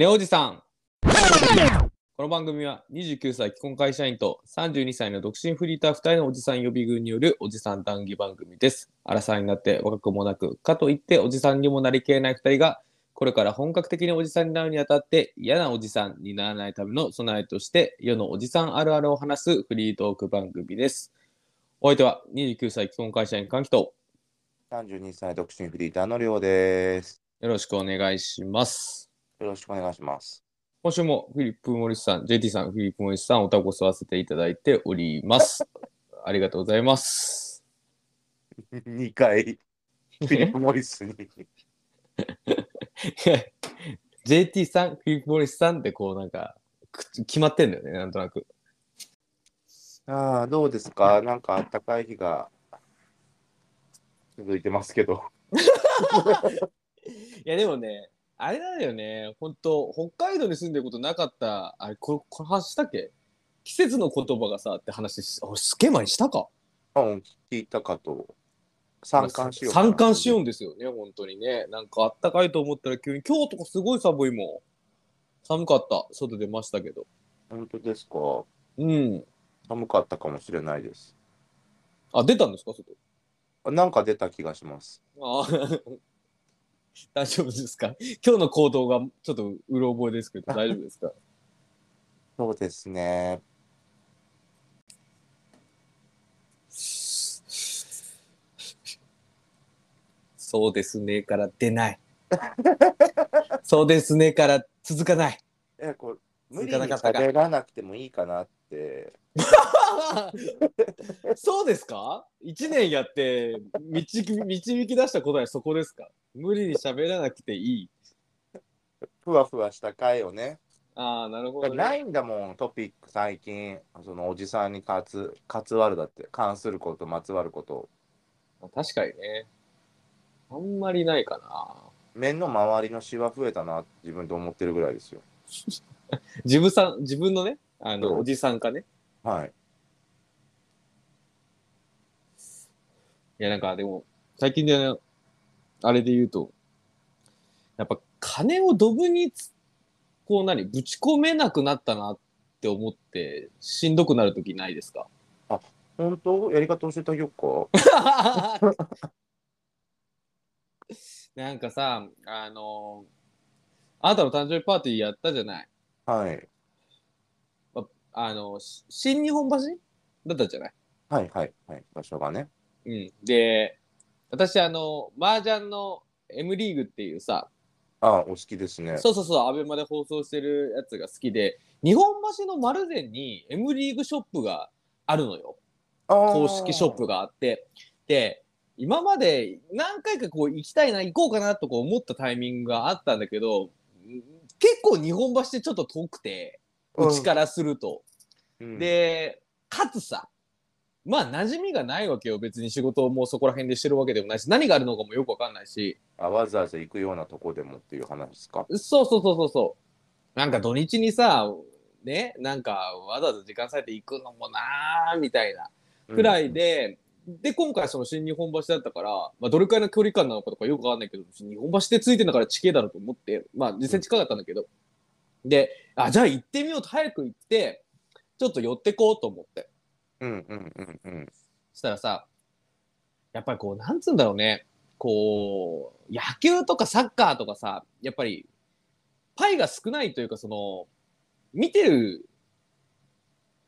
ねおじさんこの番組は29歳既婚会社員と32歳の独身フリーター2人のおじさん予備軍によるおじさん談義番組です。荒さになって若くもなく、かといっておじさんにもなりきれない2人が、これから本格的におじさんになるにあたって嫌なおじさんにならないための備えとして世のおじさんあるあるを話すフリートーク番組です。お相手は29歳既婚会社員歓喜と32歳独身フリーターのりょうです。よろしくお願いします。よろしくお願いします。今週もフィリップ・モリスさん、JT さん、フィリップ・モリスさん、おたこ吸わせていただいております。ありがとうございます。2回、フィリップ・モリスに。JT さん、フィリップ・モリスさんってこうなんか、く決まってんだよね、なんとなく。ああ、どうですか？なんか暖かい日が続いてますけど。いや、でもね、あれだよね、本当北海道に住んでることなかった、あれ、これ、この話したっけ？季節の言葉がさって話し、あすげえ前にしたか？うん、聞いたかと。三冠しようかな。三冠しようんですよね、本当にね。なんかあったかいと思ったら急に、今日とかすごい寒いもん。寒かった。外出ましたけど。本当ですか？うん。寒かったかもしれないです。あ、出たんですか、外？なんか出た気がします。あ 大丈夫ですか？今日の行動がちょっとうろ覚えですけど、大丈夫ですか？そうですね。そうですねから出ない。そうですねから続かない。え、こう、無続理に喋らなくてもいいかなって。そうですか ?1 年やって導き導き出した答えそこですか？無理に喋らなくていい。ふわふわした回をね。ああ、なるほど、ね。ないんだもん、トピック最近、そのおじさんにかつ、かつわるだって、関すること、まつわること。確かにね。あんまりないかな。面の周りのシワ増えたな自分で思ってるぐらいですよ。自分さん、自分のね、あの、うんおじさんかね。はい。いや、なんかでも、最近で、ね、あれで言うと、やっぱ金をドブにつ、こう何、ぶち込めなくなったなって思って、しんどくなるときないですか？本当？やり方教えてあげようか。なんかさ、あのあなたの誕生日パーティーやったじゃない。はい。あの、し新日本橋だったじゃない？はいはいはい。場所がね。うん。で、私、あの、麻雀の M リーグっていうさ、あお好きですね。そうそうそう、アベマで放送してるやつが好きで、日本橋の丸善に M リーグショップがあるのよ。公公式ショップ。があって。で、今まで何回かこう行きたいな、行こうかなとこう思ったタイミングがあったんだけど、ん結構日本橋ってちょっと遠くて、うちからすると。うん、で、かつさ、まあ馴染みがないわけよ。別に仕事をもうそこら辺でしてるわけでもないし、何があるのかもよくわかんないし。あわざわざ行くようなとこでもっていう話ですか。そうそうそうそうそう。なんか土日にさ、ね、なんかわざわざ時間割いて行くのもなーみたいなくらいで、で、今回その新日本橋だったから、まあどれくらいの距離感なのかとかよくわかんないけど、日本橋ってついてんだから地形だろうと思って、まあ実際近かったんだけど、で、あ、じゃあ行ってみようと早く行って、ちょっと寄ってこうと思って。うんうんうんうん。そしたらさ、やっぱりこう、なんつうんだろうね。こう、野球とかサッカーとかさ、やっぱり、パイが少ないというか、その、見てる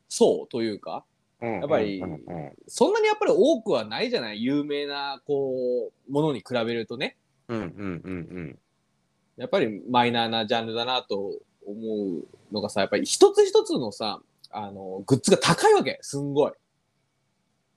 層というか、うんやっぱりうんうんうんそんなにやっぱり多くはないじゃない？有名な、こう、ものに比べるとね。うんうんうんやっぱりマイナーなジャンルだなと思うのがさ、やっぱり一つ一つのさ、あの、グッズが高いわけ。すんごい。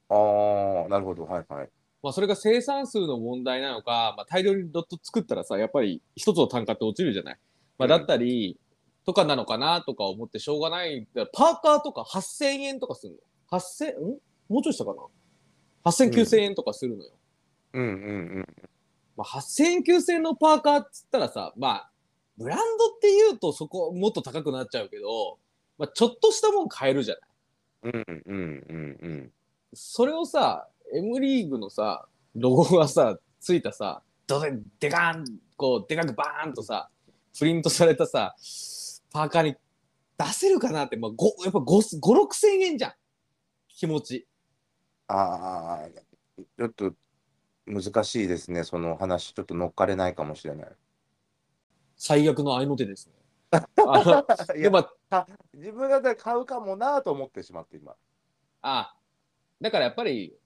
ああ、なるほど。はいはい。まあ、それが生産数の問題なのか、まあ、大量にドット作ったらさ、やっぱり一つの単価って落ちるじゃない。まあ、うんだったり、とかなのかなとか思ってしょうがない。パーカーとか8000円とかするの。8000、ん？もうちょいしたかな ?8000、9000円とかするのよ。うんうんうん。まあ、8000円、9000円のパーカーっつったらさ、まあ、ブランドって言うとそこもっと高くなっちゃうけど、まあ、ちょっとしたもん買えるじゃない。うんうんうんうん。それをさ、M リーグのさ、ロゴがさ、ついたさ、どで、でかーん、こう、でかくバーンとさ、プリントされたさ、パーカーに出せるかなって、まあ、ごやっぱ5、5 6千円じゃん。気持ち。ああ、ちょっと難しいですね。その話、ちょっと乗っかれないかもしれない。最悪の合いの手ですね。でも、あ自分だったら買うかもなと思ってしまって今。あ、だからやっぱり、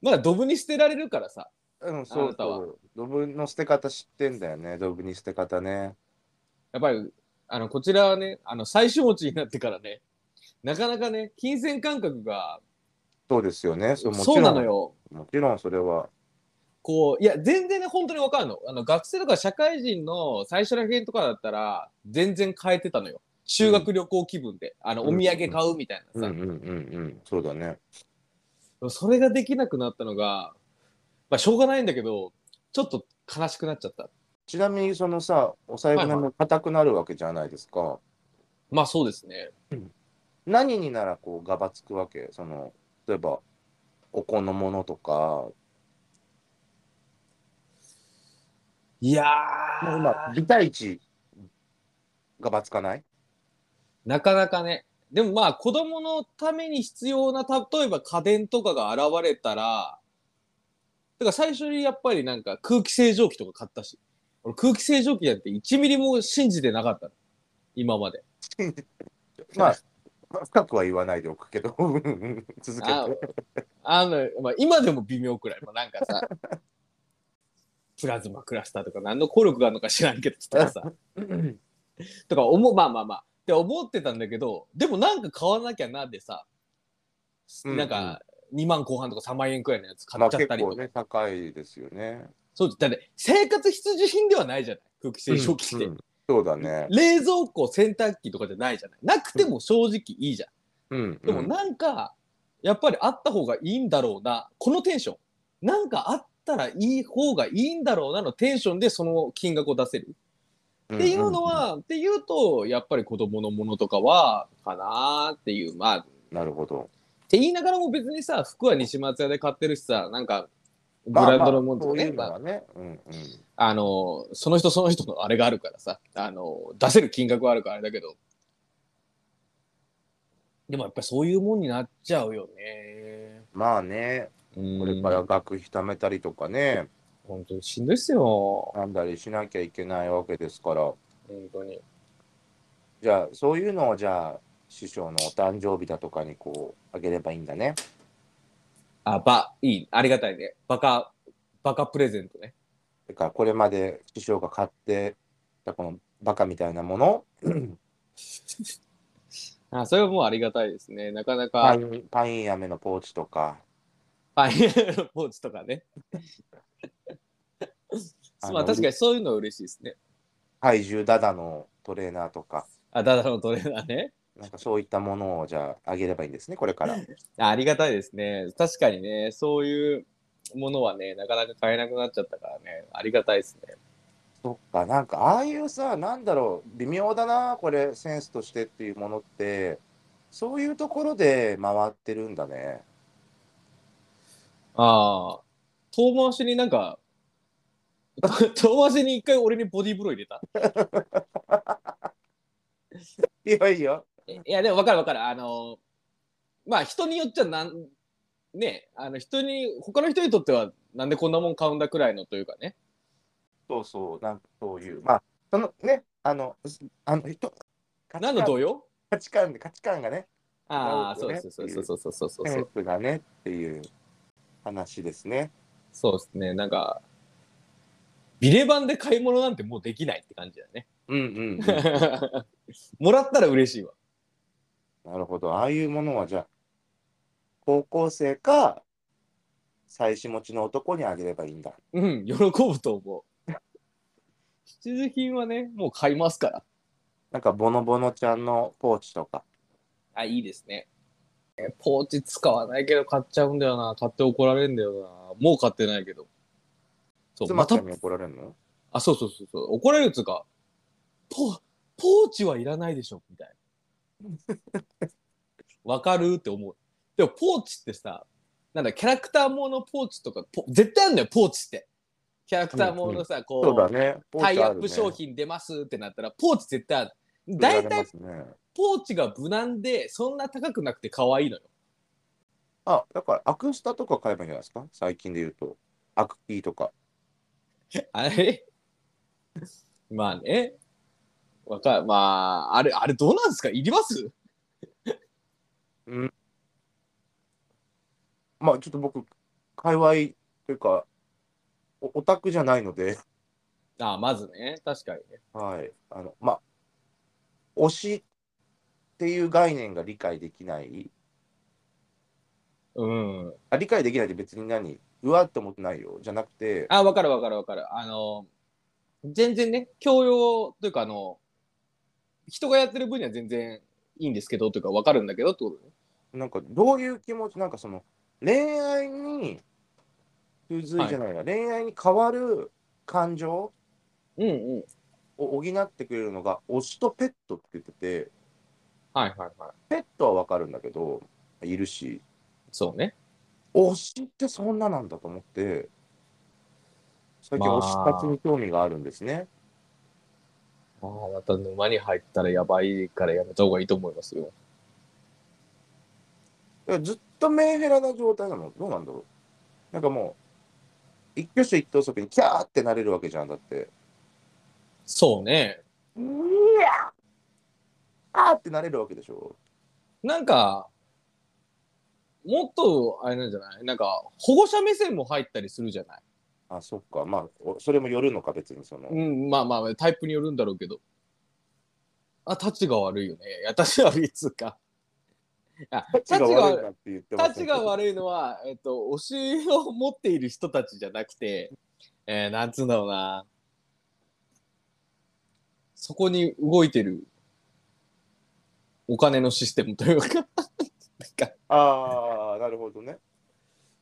まだドブに捨てられるからさ。うん、そうあなたはそう。ドブの捨て方知ってんだよね。ドブに捨て方ね。やっぱり、あの、こちらはね、あの、最終持ちになってからね、なかなかね、金銭感覚が、そうですよね。そうもちそうろんなのよ。もちろんそれは。こう、いや、全然ね、本当にわかるの。あの、学生とか社会人の最初らへんとかだったら、全然変えてたのよ。修学旅行気分で、あの、うんお土産買うみたいなさ。うんうんうんうん。そうだね。それができなくなったのが、まあ、しょうがないんだけど、ちょっと悲しくなっちゃった。ちなみにそのさ、お財布はいはも硬くなるわけじゃないですか。まあ、そうですね。何にならこう、がばつくわけ？その、例えば、お香のものとか、いやもう今、ー、ビタがばつかない？なかなかね。でもまあ、子供のために必要な、例えば家電とかが現れたら、だから最初にやっぱりなんか空気清浄機とか買ったし、俺空気清浄機なんて1ミリも信じてなかったの。今まで。まあ、深くは言わないでおくけど、続けあて。あの、まあ、今でも微妙くらい。まあ、なんかさ、プラズマクラスターとか何の効力があるのか知らんけど、つったらさ、とか思う、まあまあまあ、って思ってたんだけど、でもなんか買わなきゃなでさ、うんなんか2万後半とか3万円くらいのやつ買まあっちゃったりとか。結構ね、高いですよね。そうだって生活必需品ではないじゃない空気清浄機って、うんうんそうだね。冷蔵庫、洗濯機とかじゃないじゃないなくても正直いいじゃん。うん。でもなんか、やっぱりあった方がいいんだろうな、このテンション。なんかあったらいい方がいいんだろうなのテンションでその金額を出せる。っっていうの、は、っていうと、やっぱり子供のものとかは、かなーっていう、まあ、っなるほど。て言いながらも別にさ、服は西松屋で買ってるしさ、なんか、ブまあランドのものとかね、まあまあはね。うんうん。あの、その人その人のあれがあるからさ、あの、出せる金額はあるからあれだけど、でもやっぱりそういうもんになっちゃうよね。まあね、うんこれから学費貯めたりとかね、本当にしんどいっすよ。なんだりしなきゃいけないわけですから。本当に。じゃあ、そういうのをじゃあ、師匠のお誕生日だとかにこう、あげればいいんだね。あ、ば、いい。ありがたいね。バカ、バカプレゼントね。だから、これまで師匠が買ってたこのバカみたいなもの、あ、それはもうありがたいですね。なかなか、パインパイン飴のポーチとか、パインのポーチとかね。あのまあ確かにそういうのは嬉しいですね。怪獣ダダのトレーナーとか、あ、ダダのトレーナーね。なんかそういったものをじゃああげればいいんですね、これから。あありがたいですね。確かにね、そういうものはね、なかなか買えなくなっちゃったからね、ありがたいですね。そっか、なんかああいうさ、なんだろう、微妙だな、これ、センスとしてっていうものって、そういうところで回ってるんだね。ああ、遠回しになんか、遠回しに一回俺にボディーブロー入れた？いやいや、いや、でも分かる分かる。あの、まあ人によっちゃなん、ね、あの人に、他の人にとってはなんでこんなもん買うんだくらいのというかね。そうそう、なんかそういう、まあ、そのね、あの、あの人、何の動揺？価値観価値観がね、ああ、そうそうそうそうそうそうセンそう。スがねっていう話ですね。そうですね。なんか、ビレ版で買い物なんてもうできないって感じだね。うんうん、もらったら嬉しいわ。なるほど。ああいうものはじゃあ、高校生か、妻子持ちの男にあげればいいんだ。うん、喜ぶと思う。必需品はね、もう買いますから。なんか、ボノボノちゃんのポーチとか。あ、いいですね。えポーチ使わないけど買っちゃうんだよな。買って怒られるんだよな。もう買ってないけど。そう、また怒られるの？あ、そうそうそうそう。怒られるっつうか、ポ、ポーチはいらないでしょ、みたいな。わかるって思う。でも、ポーチってさ、なんだ、キャラクターものポーチとか、ポ絶対あるんだよ、ポーチって。キャラクターものさ、こそうだね。ポタイアップ商品出ますってなったら、ポーチ絶対ある。大体ねポーチが無難で、そんな高くなくて可愛いのよ。あ、だからアクスタとか買えばいいんじゃないですか？最近で言うと。アクティとか。あれ？まあね。わかる。まあ、あれ、あれどうなんですか？いります？まあちょっと僕、界隈というか、おオタクじゃないので、あまずね。確かにね。はい。あの、まあ、推しっていう概念が理解できない。うん。あ理解できないって別に何？うわって思ってないよ。じゃなくて、あ、わかるわかるわかる。あの、全然ね、教養というか、あの、人がやってる分には全然いいんですけど、というか、わかるんだけどってことね。なんかどういう気持ち、なんかその恋愛に、付随じゃないな、恋愛に変わる感情うんうん。を補ってくれるのが推しとペットって言ってて、はいはいはい。ペットはわかるんだけど、いるし、そうね。推しってそんななんだと思って、最近まあ推したちに興味があるんですね。ああ、また沼に入ったらやばいからやめた方がいいと思いますよ。いやずっとメンヘラな状態なのどうなんだろうなんかもう、一挙手一投足にキャーってなれるわけじゃん、だって。そうね。いやあーってなれるわけでしょ。なんか、もっと、あれなんじゃない？なんか、保護者目線も入ったりするじゃない？あ、そっか。まあ、おそれもよるのか、別にその。うん、まあまあ、タイプによるんだろうけど。あ、タチが悪いよね。いや、タチが悪いっつうか。あタチが悪いなって言ってまタチが悪いのは、えっと、推しを持っている人たちじゃなくて、えー、なんつうんだろうな。そこに動いてるお金のシステムというか、なんか、ああ、なるほどね。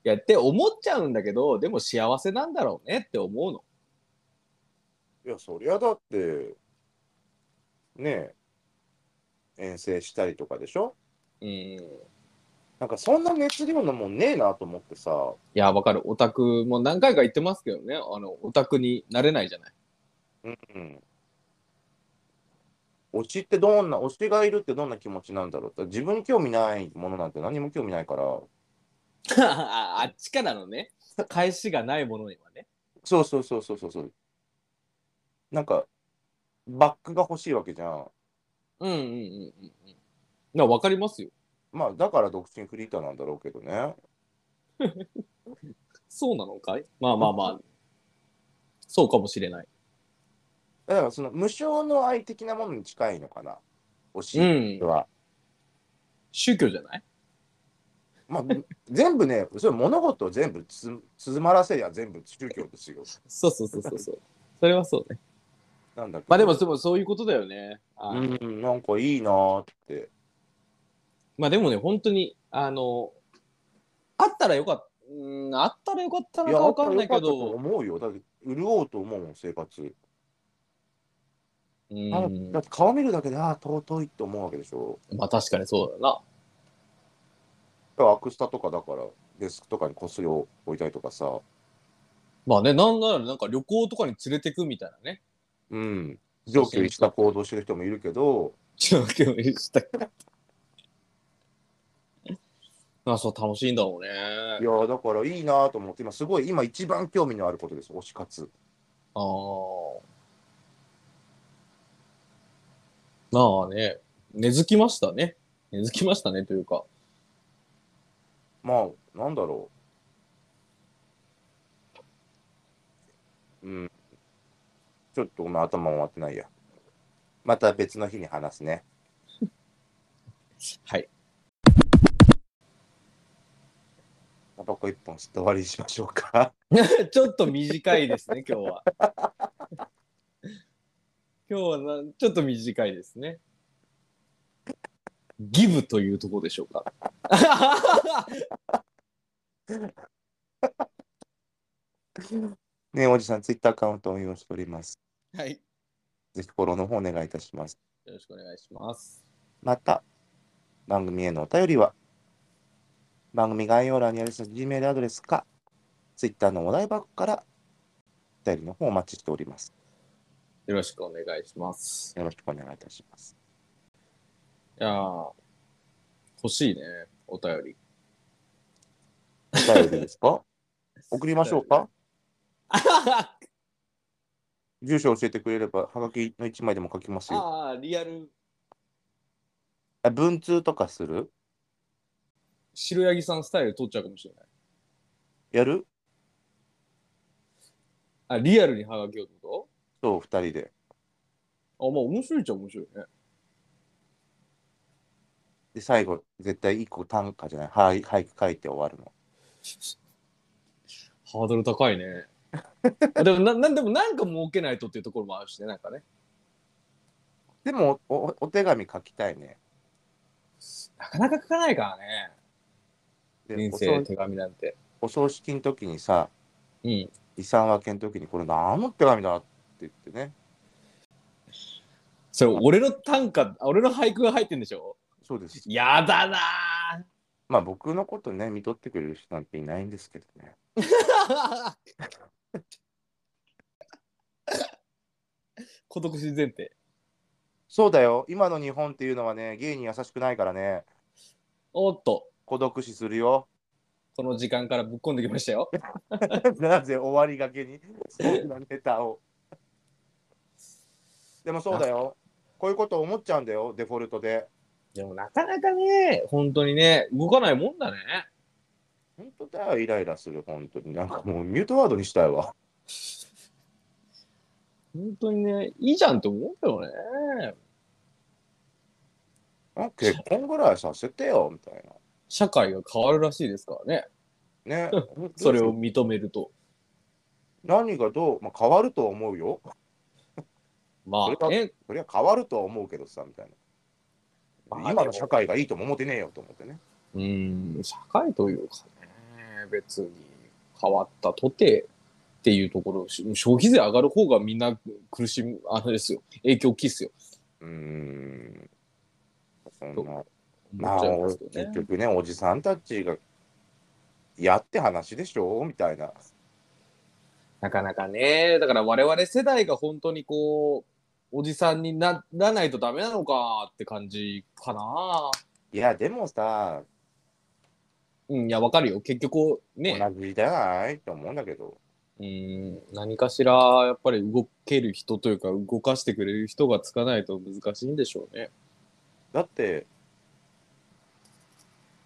いやって思っちゃうんだけど、でも幸せなんだろうねって思うの。いや、そりゃだって、ねえ、遠征したりとかでしょ？うん。いなんかそんな熱量のもんねえなと思ってさ、や、わかる。オタクも何回か言ってますけどね。あの、オタクになれないじゃない。うんうん。推しってどんな、推しがいるってどんな気持ちなんだろうって、自分に興味ないものなんて何も興味ないから、あ あっちからのね、返しがないものにはね。そうそうそうそうそうそう。なんか、バックが欲しいわけじゃん。うんうんうんうんうん。かりますよ。まあ、だから独身フリーターなんだろうけどね。そうなのかい？まあまあまあ。そうかもしれない。だから、その無償の愛的なものに近いのかな、推うしん。は。宗教じゃない？まあ、全部ね、それ物事を全部つつまらせりゃ全部宗教ですよ。そうそうそうそうそう。それはそうね。なんだまあでも、でもそういうことだよね。あうん、なんかいいなーって。まあでもね、本当に、あの、あったらよかった。うん、あったらよかったのかわかんないけあったらよかったとど、思うよ。だって、潤おうと思うもん、生活。うあんだって顔見るだけで、ああ、尊いって思うわけでしょ。まあ確かにそうだな。だからアクスタとかだから、デスクとかにこっそり置いたりとかさ。まあね、なんならなんか旅行とかに連れてくみたいなね。うん。上級した行動してる人もいるけど、上級した。まあそう楽しいんだろうね。いや、だからいいなと思って、今すごい、今一番興味のあることです、推し活。ああ。まあね、根付きましたね。根付きましたねというか。まあ、なんだろう。うん。ちょっとごめん、頭回ってないや。また別の日に話すね。はい。タバコ一本吸って終わりにしましょうか。ちょっと短いですね、今日は。今日はなちょっと短いですね。ギブというところでしょうか。ねえ、おじさん、ツイッターアカウントを運用しております。はい。ぜひフォローの方お願いいたします。よろしくお願いします。また、番組へのお便りは、番組概要欄にある Gmail アドレスか、Twitter のお題箱から便りの方お待ちしております。よろしくお願いします。よろしくお願いいたします。いやー、欲しいね、お便り。お便りですか？送りましょうか？住所教えてくれれば、はがきの1枚でも書きますよ。ああ、リアル、あ文通とかする？白ヤギさんスタイル取っちゃうかもしれない。やる？あ、リアルにハガキをってこそう、2人で。とあ、まあ面白いっちゃ面白いね。で、最後、絶対1個単価じゃない、はい俳句書いて終わるの。ハードル高いね。あでもな、なんでもなんか設けないとっていうところもあるしね、なんかね。でもお、おお手紙書きたいね。なかなか書かないからね。で人生手紙なんて。お葬式の時にさ、うん。遺産分けの時に、これ何の手紙だって言ってね。それ、俺の短歌、あ俺の俳句が入ってんでしょ？そうです。やだなまあ僕のことね、見とってくれる人なんていないんですけどね。ー 孤独死前提。そうだよ。今の日本っていうのはね、ゲイに優しくないからね、おっと、孤独死するよ。この時間からぶっ込んできましたよ。なぜ終わりがけに、そんなネタを。でもそうだよ。こういうこと思っちゃうんだよ、デフォルトで。でもなかなかね、本当にね、動かないもんだね。本当だよ、イライラする、本当に。なんかもうミュートワードにしたいわ。本当にね、いいじゃんって思うけどね。あ結婚ぐらいさせてよ、みたい社会が変わるらしいですからね。な。ね。それを認めると。何がどう、まあ、変わるとは思うよ。まあね、そりゃ変わるとは思うけどさ、みたいな。まあ今の社会がいいとも思ってねえよと思ってね。うーん、社会というかね、別に変わったとてっていうところ、し消費税上がる方がみんな苦しむ、あれですよ、影響大きいっすよ。うーん。そんとな、思まあ、っちゃいますよね。結局ね、おじさんたちが、やって話でしょみたいな。なかなかね、だから我々世代が本当にこう、おじさんにならないとダメなのかって感じかな。いや、でもさ、うん、いや、わかるよ。結局、ね、同じじゃないと思うんだけど。うん、何かしら、やっぱり動ける人というか、動かしてくれる人がつかないと難しいんでしょうね。だって、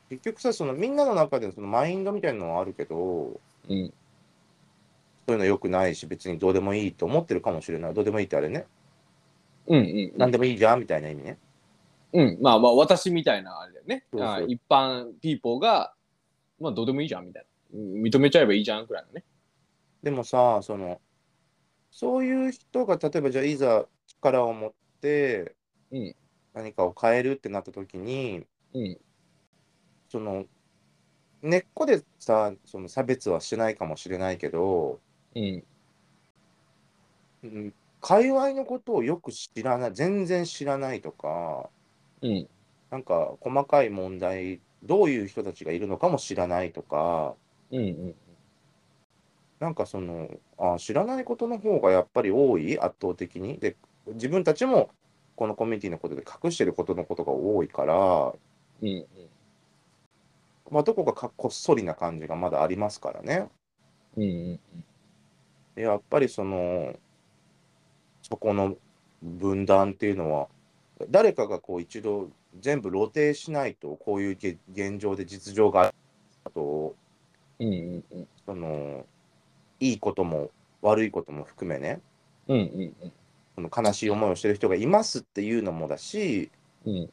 結局さ、そのみんなの中でそのマインドみたいなのはあるけど、うん。そういうの良くないし、別にどうでもいいと思ってるかもしれない。どうでもいいってあれね。うんうん。何でもいいじゃんみたいな意味ね。うん。まあまあ、私みたいなあれだよね。そうそうあ一般ピーポーが、まあ、どうでもいいじゃんみたいな。うん認めちゃえばいいじゃんくらいのね。でもさ、その、そういう人が例えばじゃあいざ力を持ってうん何かを変えるってなった時に、うん。その根っこでさ、その差別はしてないかもしれないけど、うん。うん、界隈のことをよく知らない、全然知らないとか、うん。なんか細かい問題、どういう人たちがいるのかも知らないとか、うん。うん。なんかそのあ知らないことの方がやっぱり多い、圧倒的に。で、自分たちもこのコミュニティのことで隠してることのことが多いから、うん。うん。まあ、どこかかこっそりな感じがまだありますからね。うん。うん。でやっぱりその、そこの分断っていうのは、誰かがこう一度全部露呈しないと、こういうげ現状で実情があると、うん。うん。うん。その、いいことも悪いことも含めね、うん。うん。その悲しい思いをしてる人がいますっていうのもだし、うん。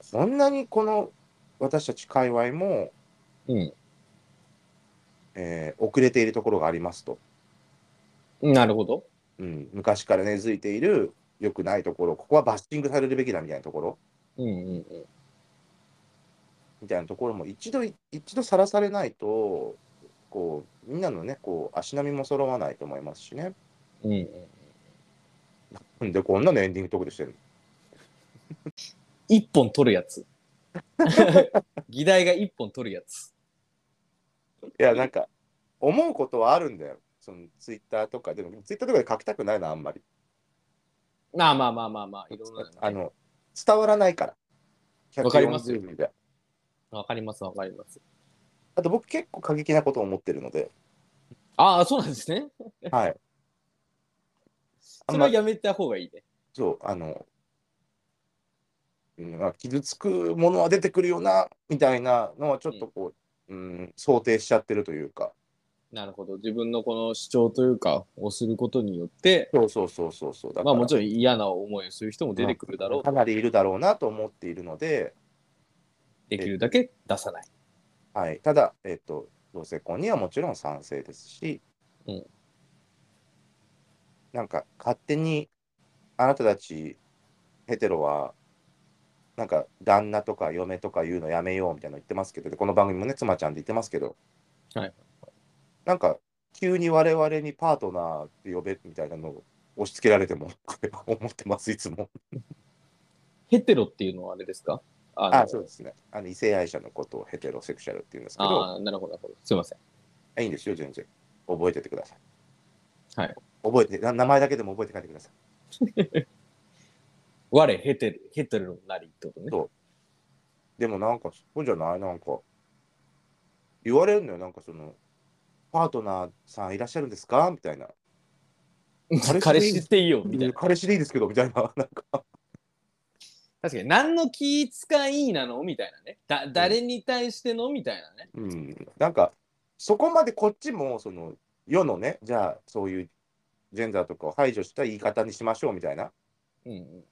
そんなにこの私たち界隈も、うん。えー遅れているところがありますと、うん。なるほど。うん、昔から根付いている良くないところ、ここはバッシングされるべきだみたいなところ、うん。うん。みたいなところも一度、一度さらされないと、こう、みんなのね、こう、足並みも揃わないと思いますしね。うん。うん。なんでこんなのエンディングトークでしてるの？一本取るやつ。議題が一本取るやつ。いや、なんか、思うことはあるんだよ。そのツイッターとかでも、ツイッターとかで書きたくないな、あんまり。まあまあまあまあまあ、いろんなのね、あの、伝わらないから。わかりますよ140字でわかりますわかります。あと僕結構過激なことを思ってるので、ああ、そうなんですね。はい。あそれはやめた方がいいね。そう、あの、うんまあ傷つくものは出てくるよな、みたいなのはちょっとこう、うん、想定しちゃってるというか、なるほど。自分のこの主張というか、をすることによって、そうそうそうそうそう。だからまあもちろん嫌な思いをする人も出てくるだろうかなりいるだろうなと思っているので、できるだけ出さない。はい、ただ、えっと、同性婚にはもちろん賛成ですし、うんなんか勝手にあなたたちヘテロはなんか旦那とか嫁とか言うのやめようみたいなの言ってますけどでこの番組もね妻ちゃんで言ってますけど、はい、なんか急に我々にパートナーって呼べみたいなのを押し付けられても 思ってますいつも。ヘテロっていうのはあれですか？あそうですねあの異性愛者のことをヘテロセクシャルって言うんですけどあーなるほど、なるほど。すいません。いいんですよ、全然。覚えててください。はい。覚えて、な名前だけでも覚えて帰ってください。我ヘテロ、ヘテロなりってことね。そうでもなんか、そうじゃない？なんか、言われるのよ、なんかその、パートナーさんいらっしゃるんですか？みたいな。彼氏っていいよ、みたいな。彼氏でいいですけど、みたいな。なんか、確かに、何の気遣いなの？みたいなね。だ、誰に対しての？みたいなね。うん。なんか、そこまでこっちも、その、世のね、じゃあ、そういうジェンダーとかを排除した言い方にしましょうみたいな。うんうん。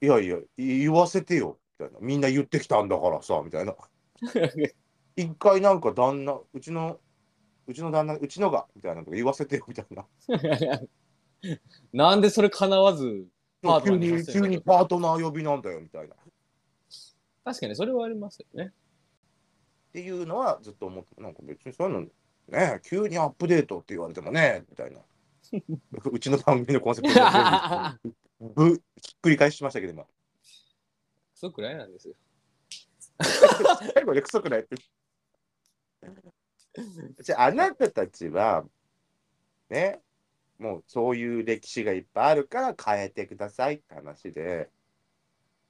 いやいや、言わせてよ、みたいな。みんな言ってきたんだからさ、みたいな。一回なんか旦那、うちの、うちの旦那、うちのが、みたいなとか言わせてよ、みたいな。なんでそれ叶わず、パートナ急に、ーにさせるの急にパートナー呼びなんだよ、みたいな。っ確かにそれはありますよね。ていうのはずっと思って、なんか別にそういうの、ね、急にアップデートって言われてもね、みたいな。うちの番組のコンセプト ぶひっくり返しましたけど、今。クソくらいなんですよ。最後でクソくないって。じゃあ、あなたたちは、ね、もうそういう歴史がいっぱいあるから変えてくださいって話で、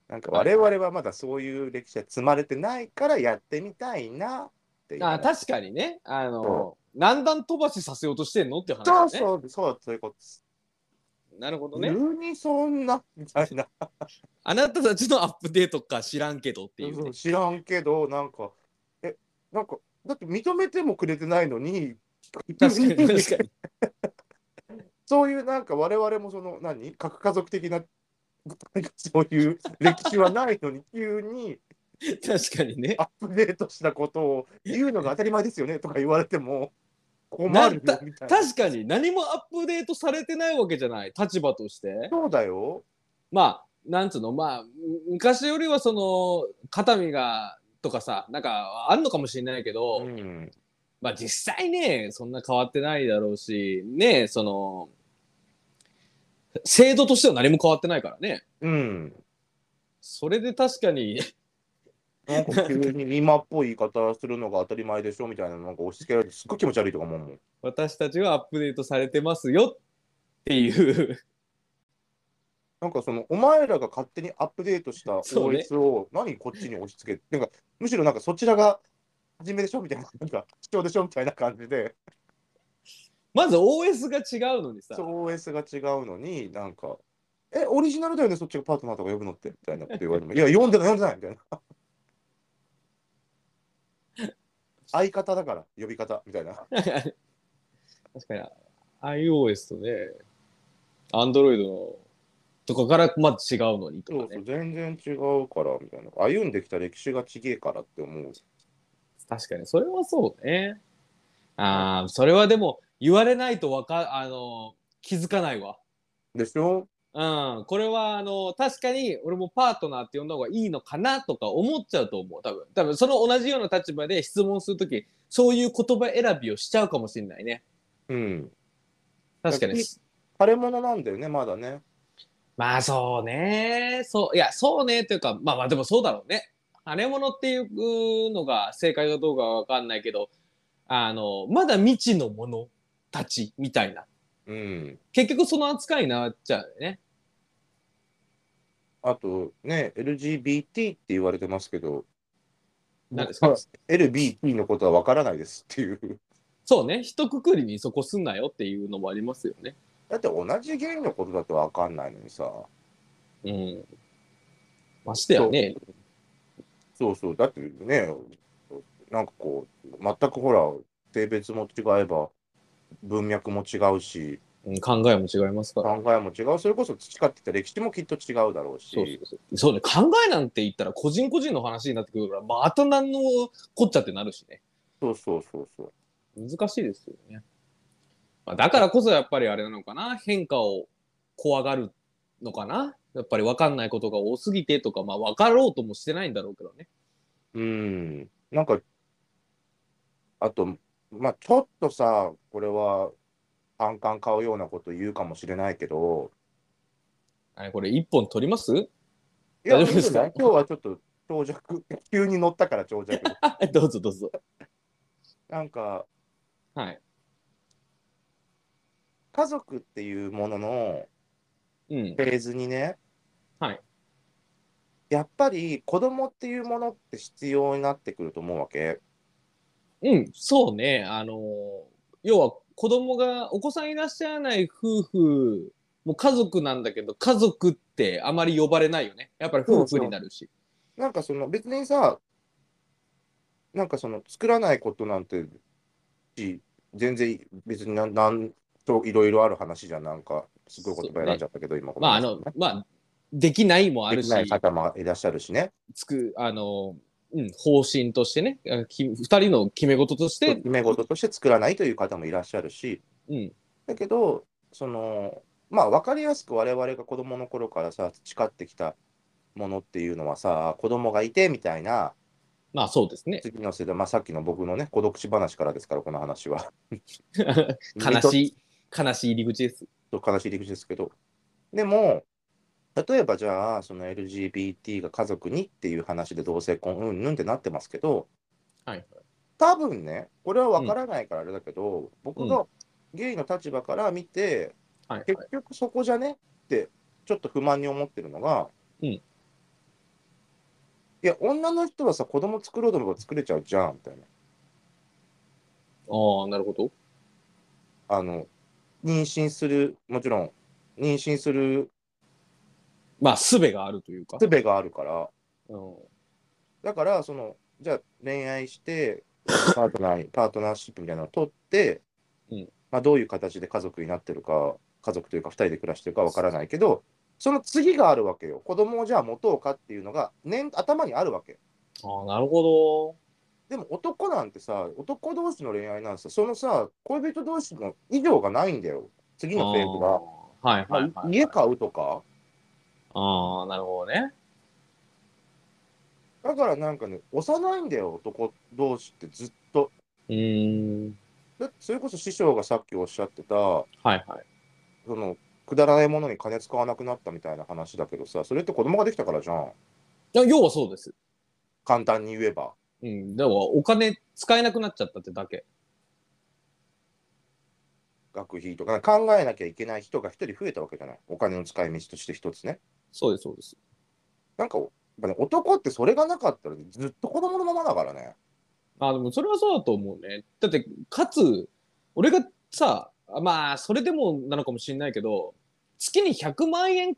なんか我々はまだそういう歴史が積まれてないからやってみたいなっていう話。あ確かにね。あのそ、何段飛ばしさせようとしてんのっていうそう話だね。そう、そう、そういうことです。なるほどね。急にそんな、みたいな。あなたたちのアップデートか知らんけどっていう、ねそう。知らんけど、なんか、え、なんか、だって認めてもくれてないのに、確かに確かに。そういうなんか我々もその何核家族的な そういう歴史はないのに急に確かにねア。ップデートしたことを言うのが当たり前ですよねとか言われても困るみたいな。確かに何もアップデートされてないわけじゃない立場としてそうだよ。まあなんつうのまあむ昔よりはその肩身がとかさなんかあんのかもしれないけど、うん、まあ実際ねそんな変わってないだろうしねその制度としては何も変わってないからねうん。それで確かになんか急に今っぽい言い方するのが当たり前でしょみたいななんか押し付けられてすっごい気持ち悪いとか思うもん。私たちはアップデートされてますよっていうなんかそのお前らが勝手にアップデートしたそうね OS を何こっちに押し付けて、なんかむしろなんかそちらが初めでしょみたいな、なんか主張でしょみたいな感じで、まず OS が違うのにさそう OS が違うのに、なんか、え、オリジナルだよね、そっちがパートナーとか呼ぶのってみたいなこと言われても、いや、読んでない、読んでないみたいな。相方だから、呼び方みたいな。確かに iOS とね Android のとかからまず違うのにとかね。そうそう、全然違うから、みたいな。歩んできた歴史がちげえからって思う。確かに。それはそうね。ああそれはでも言われないとわかあの気づかないわ。でしょ？うん。これはあの確かに俺もパートナーって呼んだ方がいいのかなとか思っちゃうと思う。多分。多分その同じような立場で質問するときそういう言葉選びをしちゃうかもしれないね。うん。確かに。腫れ物なんだよね、まだね。まあそうね。そう、いや、そうねというか、まあまあでもそうだろうね。腫れ物っていうのが正解かどうかはわかんないけど、あの、まだ未知のものたちみたいな。うん。結局その扱いになっちゃうよね。あとね、LGBT って言われてますけど、何ですか？LBT のことはわからないですっていう。そうね。一括りにそこすんなよっていうのもありますよね。だって同じゲイのことだとわかんないのにさ。うん。ましてやね。そうそう、だってね、なんかこう、全くほら、性別も違えば、文脈も違うし、うん考えも違いますから。考えも違う、それこそ培ってきた歴史もきっと違うだろうし、そうそうそう。そうね。考えなんて言ったら個人個人の話になってくるから、また何のこっちゃってなるしね。そうそうそうそう。難しいですよね。まあ、だからこそやっぱりあれなのかな。変化を怖がるのかな。やっぱり分かんないことが多すぎてとか、まあ分かろうともしてないんだろうけどね。うん、なんか、あと、まあ、ちょっとさ、これは、反感買うようなこと言うかもしれないけど、あれこれ一本取ります？いや、大丈夫ですか？今日はちょっと長尺、急に乗ったから長尺。どうぞどうぞ。なんか、はい。家族っていうもののうんフ。ェーズにね、はい。やっぱり子供っていうものって必要になってくると思うわけ。うん、そうね。あのー要は子供が、お子さんいらっしゃらない夫婦、もう家族なんだけど、家族ってあまり呼ばれないよね。やっぱり夫婦になるし。なんかその別にさ、なんかその作らないことなんてし、全然別になんなんといろいろある話じゃん、なんか、すごい言葉選んじゃったけど、今、まあ、あの、まあ、できないもあるし。でき、ない方もいらっしゃるしね。つく、あの、うん、方針としてね、二人の決め事として、決め事として作らないという方もいらっしゃるし、うん、だけど、その、まあ、分かりやすく我々が子供の頃からさ、培ってきたものっていうのはさ、子供がいてみたいな、まあそうですね。次の世代、まあ、さっきの僕のね、孤独死話からですから、この話は。悲しい、悲しい入り口です。と悲しい入り口ですけど、でも、例えばじゃあ、その LGBT が家族にっていう話で同性婚うんぬんってなってますけど、はい。多分ね、これは分からないからあれだけど、僕がゲイの立場から見て、はい、はい結。局そこじゃねって、ちょっと不満に思ってるのが、うんいや、女の人はさ、子供作ろうと思えば作れちゃうじゃん、みたいな。ああ、なるほど。あの、妊娠する、もちろん、妊娠するまあ、術があるというか。術があるから、うんだから、その、じゃあ恋愛して、パートナーに、パートナーシップみたいなのを取って、うんまあ、どういう形で家族になってるか、家族というか、2人で暮らしてるかわからないけど、その次があるわけよ。子供をじゃあ持とうかっていうのが、年頭にあるわけ。ああ、なるほでも男なんてさ、男同士の恋愛なんですよ。そのさ、恋人同士の以上がないんだよ。次ど。のフェーズが。はいまあはいはい。家買うとか。ああ、なるほどね。だからなんかね、幼いんだよ、男同士ってずっと。うーん。だそれこそ師匠がさっきおっしゃってた、はいはい。そのくだらないものに金使わなくなったみたいな話だけどさ、それって子供ができたからじゃん。いや要はそうです。簡単に言えば。うん。でも、お金使えなくなっちゃったってだけ。学費とか考えなきゃいけない人が一人増えたわけじゃない？お金の使い道として一つね。そうです、そうです。なんか、やっぱね、男ってそれがなかったらずっと子供のままだからね。あでもそれはそうだと思うね。だって、かつ、俺がさ、まあ、それでもなのかもしれないけど、月に100万円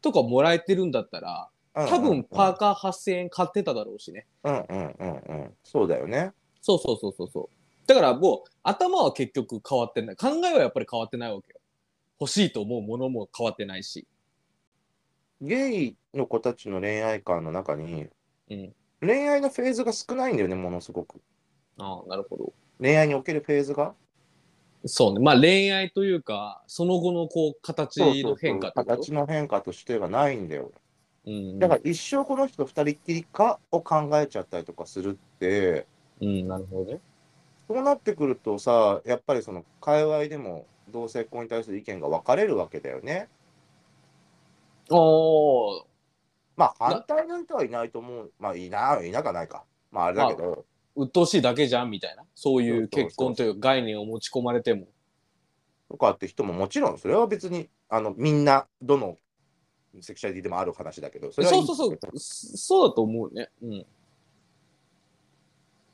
とかもらえてるんだったら、多分パーカー8000円買ってただろうしね。うんうんうんうん。そうだよね。そうそうそうそうそう。だからもう、頭は結局変わってない。考えはやっぱり変わってないわけよ。欲しいと思うものも変わってないし。ゲイの子たちの恋愛観の中に、うん。恋愛のフェーズが少ないんだよね、ものすごく。ああ、なるほど。恋愛におけるフェーズが？そうね。まあ恋愛というか、その後のこう、形の変化ってこと？形の変化としてがないんだよ。うん。だから一生この人と二人っきりかを考えちゃったりとかするって、うん、なるほどね。そうなってくるとさ、やっぱりその界隈でも同性婚に対する意見が分かれるわけだよね。おー、まあ反対の人はいないと思う。まあいない、いなかないか。まああれだけど、鬱陶しいだけじゃんみたいなそういう結婚という概念を持ち込まれてもとかって人ももちろんそれは別にあのみんなどのセクシャリティでもある話だけどそれはいいそうそうそう。そそうだと思うね。うん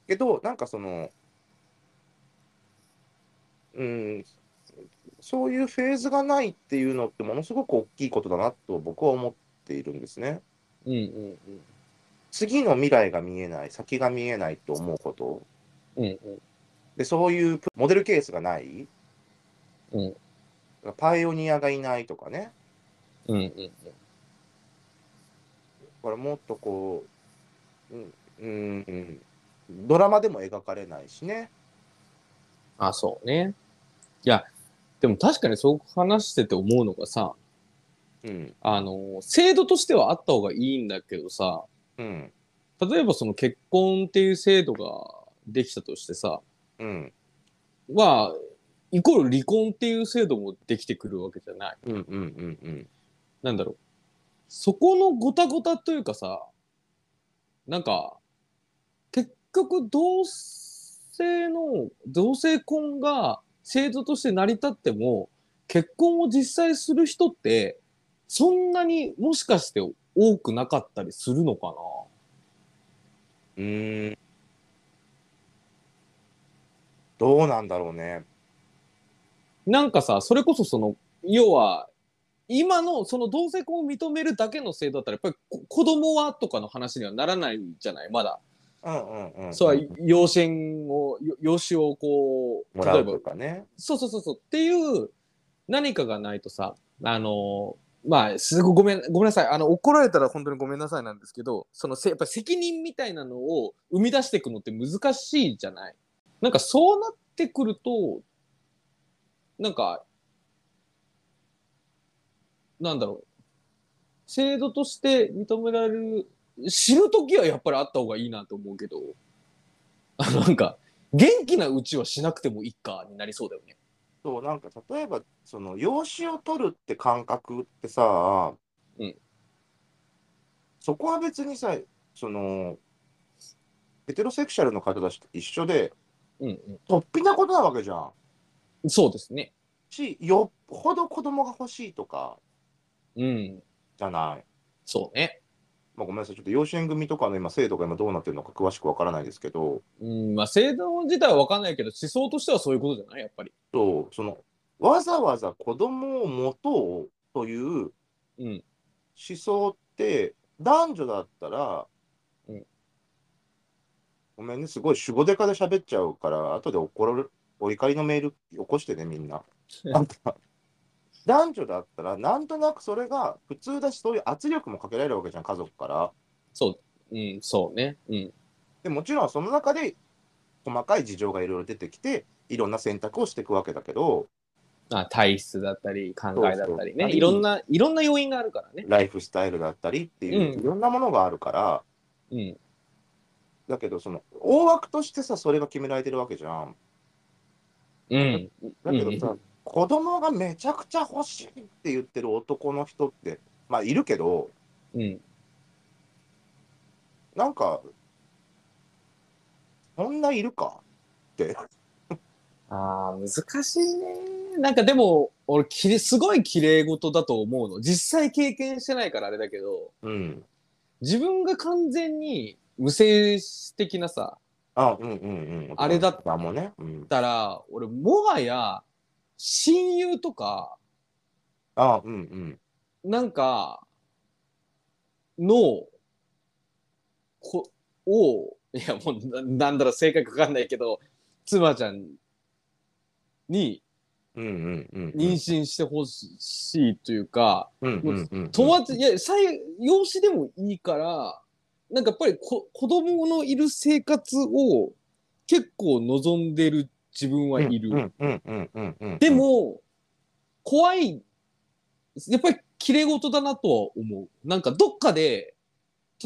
けどなんかそのうんそういうフェーズがないっていうのってものすごく大きいことだなと僕は思っているんですね。うんうん次の未来が見えない先が見えないと思うこと。うんうん。でそういうモデルケースがない。うん。パイオニアがいないとかねうんうんうん。だからもっとこう、うんうんうん、ドラマでも描かれないしね。あそうね。いやでも確かにそう話してて思うのがさうん。あの制度としてはあった方がいいんだけどさうん。例えばその結婚っていう制度ができたとしてさうん。まあイコール離婚っていう制度もできてくるわけじゃない。うんうんうんうんなんだろう。そこのごたごたというかさなんか結局同性の同性婚が制度として成り立っても結婚を実際する人ってそんなにもしかして多くなかったりするのかな？うーん。どうなんだろうね。なんかさそれこそその要は今のその同性婚を認めるだけの制度だったらやっぱりこ子供はとかの話にはならないじゃない？まだ。うんうんうん、うん。そうは養子縁をよ養子をこう例えばとかね。そうそうそうそうっていう何かがないとさあのまあすごいごめんごめんなさいあの怒られたら本当にごめんなさいなんですけどそのせやっぱ責任みたいなのを生み出していくのって難しいじゃない？なんかそうなってくるとなんかなんだろう制度として認められる死ぬ時はやっぱりあった方がいいなと思うけどなんか元気なうちはしなくてもいいかになりそうだよね。そうなんか例えばその養子を取るって感覚ってさ、うんそこは別にさそのヘテロセクシャルの方たちと一緒でうん突飛なことなわけじゃん。うん、そうですね。しよっぽど子供が欲しいとかうん、じゃない。そうね。まあ、ごめん。なさいちょっと養子縁組とかの今制度が今どうなってるのか詳しくわからないですけどうん、まあ制度自体は分かん。ないけど思想としてはそういうことじゃないやっぱり。そうそのわざわざ子供を持とうといううん、思想って男女だったら、うん。ごめん。ねすごい守護デカで喋っちゃうから後で怒るお怒りのメール起こしてねみん。な。あん。た男女だったらなんとなくそれが普通だしそういう圧力もかけられるわけじゃん家族から。そう、うん、そうね。うん、でもちろんその中で細かい事情がいろいろ出てきていろんな選択をしていくわけだけど。あ体質だったり考えだったりね。そうそう。いろんないろんな要因があるからね。ライフスタイルだったりっていう、うん。いろんなものがあるから。うん、だけどその大枠としてさそれが決められてるわけじゃん。うん、だけどさ、うん子供がめちゃくちゃ欲しいって言ってる男の人ってまあいるけどうん、なんかそんないるかって？ああ難しいね。なんかでも俺きれすごい綺麗事だと思うの。実際経験してないからあれだけどうん。自分が完全に無性的なさあ、うんうんうん。あれだったもね。うん。たら俺もはや親友とかあ、うんうん。なんかのこをいやもうななんだろう正確かんないけど妻ちゃんにうんうんうん。妊娠してほしいというか、うんうんうん。友達いや最養子でもいいからなんかやっぱりこ子供のいる生活を結構望んでる自分はいる。で、も、怖い、やっぱり綺麗事だなとは思う。なんかどっかで、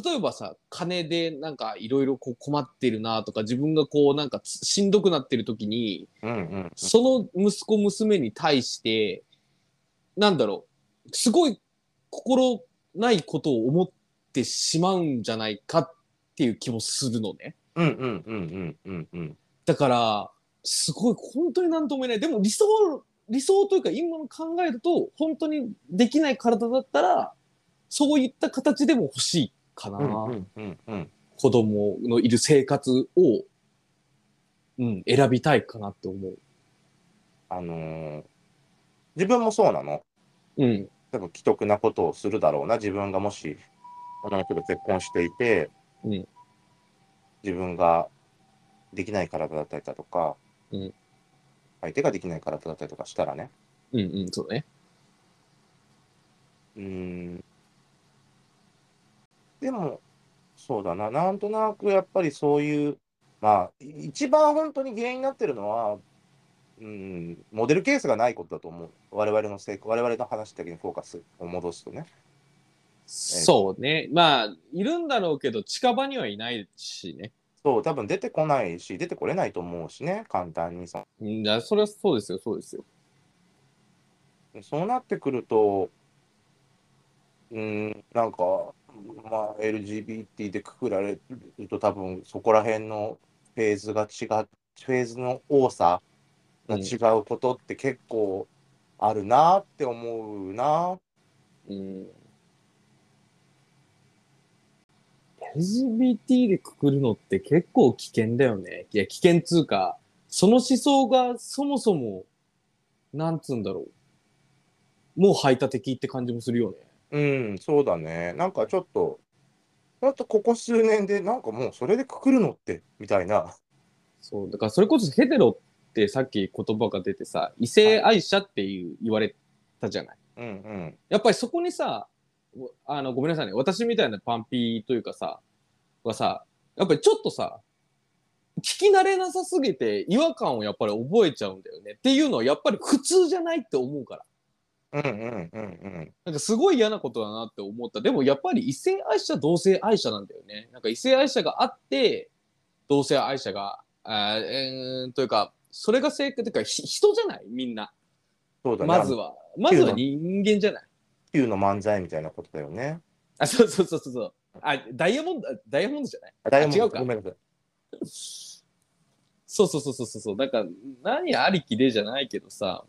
例えばさ、金でなんかいろいろこう困ってるなとか、自分がこうなんかつしんどくなってる時に。その息子娘に対して、なんだろう、すごい心ないことを思ってしまうんじゃないかっていう気もするのね。だから、すごい、本当になんとも言えない。でも理想、理想というか今の考えると、本当にできない体だったら、そういった形でも欲しいかな。うんうんうんうん。子供のいる生活を、うん、選びたいかなって思う。あのー自分もそうなの？うん、多分既得なことをするだろうな。自分がもし、女の人と結婚していて、うん自分ができない体だったりだとか、うん相手ができない体だったりとかしたらね。うん、うん、そうね。うーん。でも、そうだな。なんとなくやっぱりそういう、まあ、い一番本当に原因になってるのは、うん、モデルケースがないことだと思う。我々の成功、我々の話だけにフォーカスを戻すとね。そうね。まあ、いるんだろうけど、近場にはいないしね。そう、多分出てこないし、出てこれないと思うしね、簡単にさ。うん、だそれはそうですよ、そうですよ。そうなってくると、うん、なんか、まあ、LGBT でくくられると、多分そこら辺のフェーズが違う、フェーズの多さが違うことって結構あるなって思うな。うん。LGBT でくくるのって結構危険だよね。いや、危険つうか、その思想がそもそも、なんつうんだろう。もう排他的って感じもするよね。うん、そうだね。なんかちょっと、ちょっとここ数年で、なんかもうそれでくくるのって、みたいな。そう、だからそれこそヘテロってさっき言葉が出てさ、異性愛者っていう言われたじゃない。うんうん。やっぱりそこにさ、あの、ごめんなさいね。私みたいなパンピーというかさ、はさ、やっぱりちょっとさ、聞き慣れなさすぎて違和感をやっぱり覚えちゃうんだよね。っていうのはやっぱり普通じゃないって思うから。うんうんうんうん。なんかすごい嫌なことだなって思った。でもやっぱり異性愛者、同性愛者なんだよね。なんか異性愛者があって、同性愛者が、あーえーというか、それが正解というか、ひ人じゃない？みんな。そうだね。まずは。まずは人間じゃない？旧の漫才みたいなことだよね。あ、そうそうそうそうそう。あ、ダイヤモンド、あダイヤモンドじゃない？あダイヤモンド違うかごめんなさい。そうそうそうそうそう。だから、何ありきでじゃないけどさ。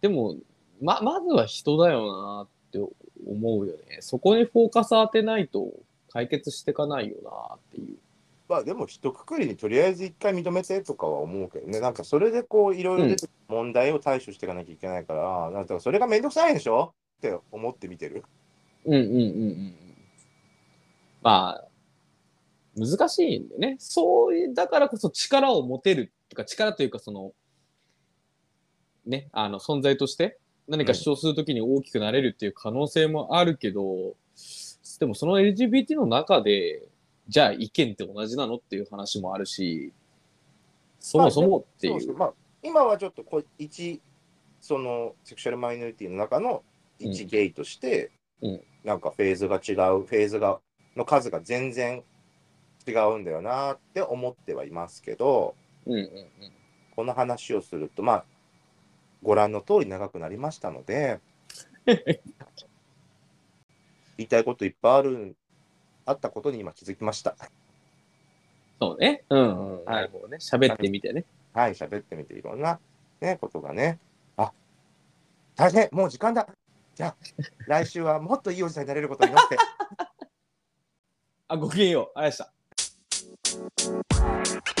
でも、ま、まずは人だよなって思うよね。そこにフォーカス当てないと解決していかないよなっていう。まあでも一括りにとりあえず一回認めてとかは思うけどね。なんかそれでこういろいろ出てくる問題を対処していかなきゃいけないから、なんかそれがめんどくさいんでしょって思って見てる。うんうんうんうん。まあ、難しいんでね。そういう、だからこそ力を持てるとか、力というかその、ね、あの、存在として何か主張するときに大きくなれるっていう可能性もあるけど、でもその LGBT の中で、じゃあ意見って同じなのっていう話もあるし、そもそもっていう。そうそうまあ、今はちょっとこう一そのセクシャルマイノリティの中の一ゲイとして、うんなんかフェーズが違うフェーズがの数が全然違うんだよなって思ってはいますけどうんうんうん。この話をするとまあご覧の通り長くなりましたので 言いたいこといっぱいあるあったことに今気づきました。そうね。うんうん。はいなるほどね。喋ってみてね。はい、喋ってみていろんな、ね、ことがね。あ、大変、もう時間だ。じゃあ、来週はもっといいおじさんになれることを祈って。あ、ごきげんよう。ありがとうございました。